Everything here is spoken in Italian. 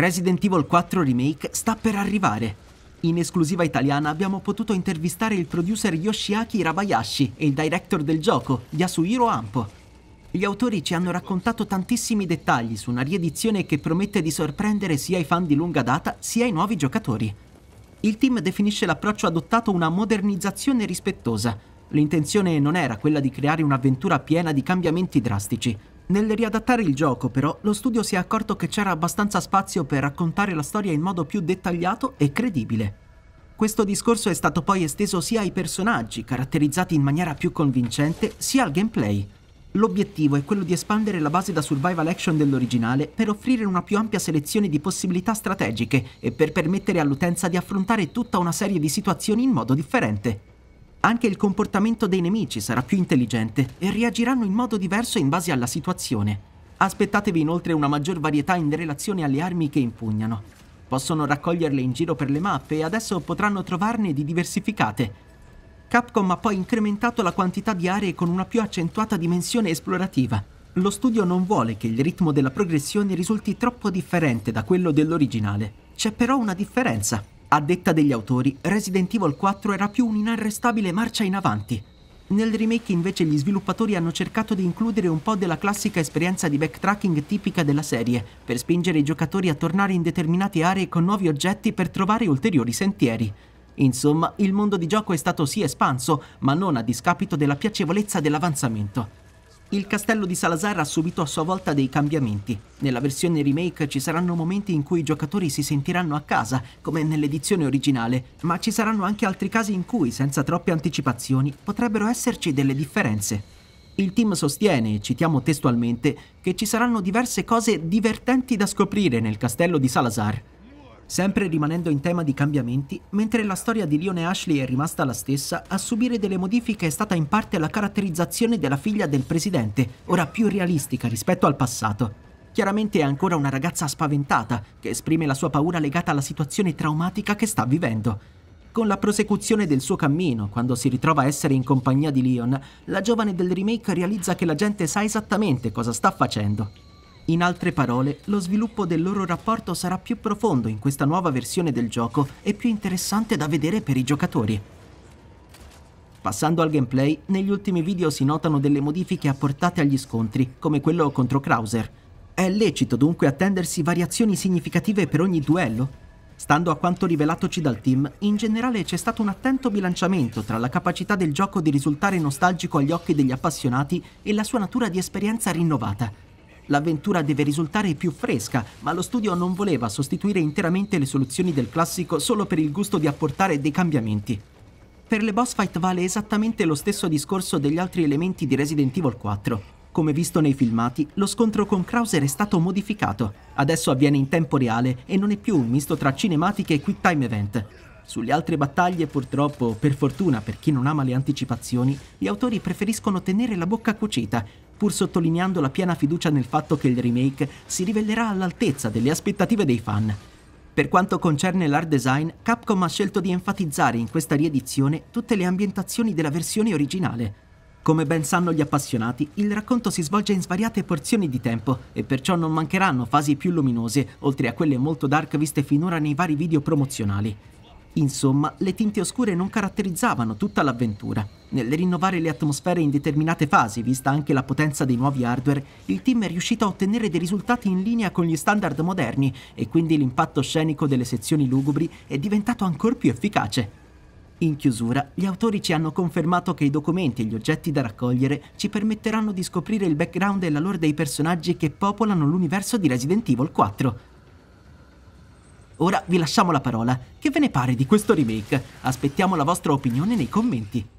Resident Evil 4 Remake sta per arrivare. In esclusiva italiana abbiamo potuto intervistare il producer Yoshiaki Irabayashi e il director del gioco, Yasuhiro Ampo. Gli autori ci hanno raccontato tantissimi dettagli su una riedizione che promette di sorprendere sia i fan di lunga data sia i nuovi giocatori. Il team definisce l'approccio adottato una modernizzazione rispettosa. L'intenzione non era quella di creare un'avventura piena di cambiamenti drastici, nel riadattare il gioco, però, lo studio si è accorto che c'era abbastanza spazio per raccontare la storia in modo più dettagliato e credibile. Questo discorso è stato poi esteso sia ai personaggi, caratterizzati in maniera più convincente, sia al gameplay. L'obiettivo è quello di espandere la base da survival action dell'originale per offrire una più ampia selezione di possibilità strategiche e per permettere all'utenza di affrontare tutta una serie di situazioni in modo differente. Anche il comportamento dei nemici sarà più intelligente e reagiranno in modo diverso in base alla situazione. Aspettatevi inoltre una maggior varietà in relazione alle armi che impugnano. Possono raccoglierle in giro per le mappe e adesso potranno trovarne di diversificate. Capcom ha poi incrementato la quantità di aree con una più accentuata dimensione esplorativa. Lo studio non vuole che il ritmo della progressione risulti troppo differente da quello dell'originale. C'è però una differenza. A detta degli autori, Resident Evil 4 era più un'inarrestabile marcia in avanti. Nel remake invece gli sviluppatori hanno cercato di includere un po' della classica esperienza di backtracking tipica della serie, per spingere i giocatori a tornare in determinate aree con nuovi oggetti per trovare ulteriori sentieri. Insomma, il mondo di gioco è stato sì espanso, ma non a discapito della piacevolezza dell'avanzamento. Il castello di Salazar ha subito a sua volta dei cambiamenti. Nella versione remake ci saranno momenti in cui i giocatori si sentiranno a casa, come nell'edizione originale, ma ci saranno anche altri casi in cui, senza troppe anticipazioni, potrebbero esserci delle differenze. Il team sostiene, citiamo testualmente, che ci saranno diverse cose divertenti da scoprire nel castello di Salazar. Sempre rimanendo in tema di cambiamenti, mentre la storia di Leon e Ashley è rimasta la stessa, a subire delle modifiche è stata in parte la caratterizzazione della figlia del presidente, ora più realistica rispetto al passato. Chiaramente è ancora una ragazza spaventata, che esprime la sua paura legata alla situazione traumatica che sta vivendo. Con la prosecuzione del suo cammino, quando si ritrova a essere in compagnia di Leon, la giovane del remake realizza che la gente sa esattamente cosa sta facendo. In altre parole, lo sviluppo del loro rapporto sarà più profondo in questa nuova versione del gioco e più interessante da vedere per i giocatori. Passando al gameplay, negli ultimi video si notano delle modifiche apportate agli scontri, come quello contro Krauser. È lecito dunque attendersi variazioni significative per ogni duello? Stando a quanto rivelatoci dal team, in generale c'è stato un attento bilanciamento tra la capacità del gioco di risultare nostalgico agli occhi degli appassionati e la sua natura di esperienza rinnovata. L'avventura deve risultare più fresca, ma lo studio non voleva sostituire interamente le soluzioni del classico solo per il gusto di apportare dei cambiamenti. Per le boss fight vale esattamente lo stesso discorso degli altri elementi di Resident Evil 4. Come visto nei filmati, lo scontro con Krauser è stato modificato. Adesso avviene in tempo reale e non è più un misto tra cinematiche e quick time event. Sulle altre battaglie, purtroppo, per fortuna per chi non ama le anticipazioni, gli autori preferiscono tenere la bocca cucita, pur sottolineando la piena fiducia nel fatto che il remake si rivelerà all'altezza delle aspettative dei fan. Per quanto concerne l'art design, Capcom ha scelto di enfatizzare in questa riedizione tutte le ambientazioni della versione originale. Come ben sanno gli appassionati, il racconto si svolge in svariate porzioni di tempo e perciò non mancheranno fasi più luminose, oltre a quelle molto dark viste finora nei vari video promozionali. Insomma, le tinte oscure non caratterizzavano tutta l'avventura. Nel rinnovare le atmosfere in determinate fasi, vista anche la potenza dei nuovi hardware, il team è riuscito a ottenere dei risultati in linea con gli standard moderni e quindi l'impatto scenico delle sezioni lugubri è diventato ancora più efficace. In chiusura, gli autori ci hanno confermato che i documenti e gli oggetti da raccogliere ci permetteranno di scoprire il background e la lore dei personaggi che popolano l'universo di Resident Evil 4. Ora vi lasciamo la parola. Che ve ne pare di questo remake? Aspettiamo la vostra opinione nei commenti.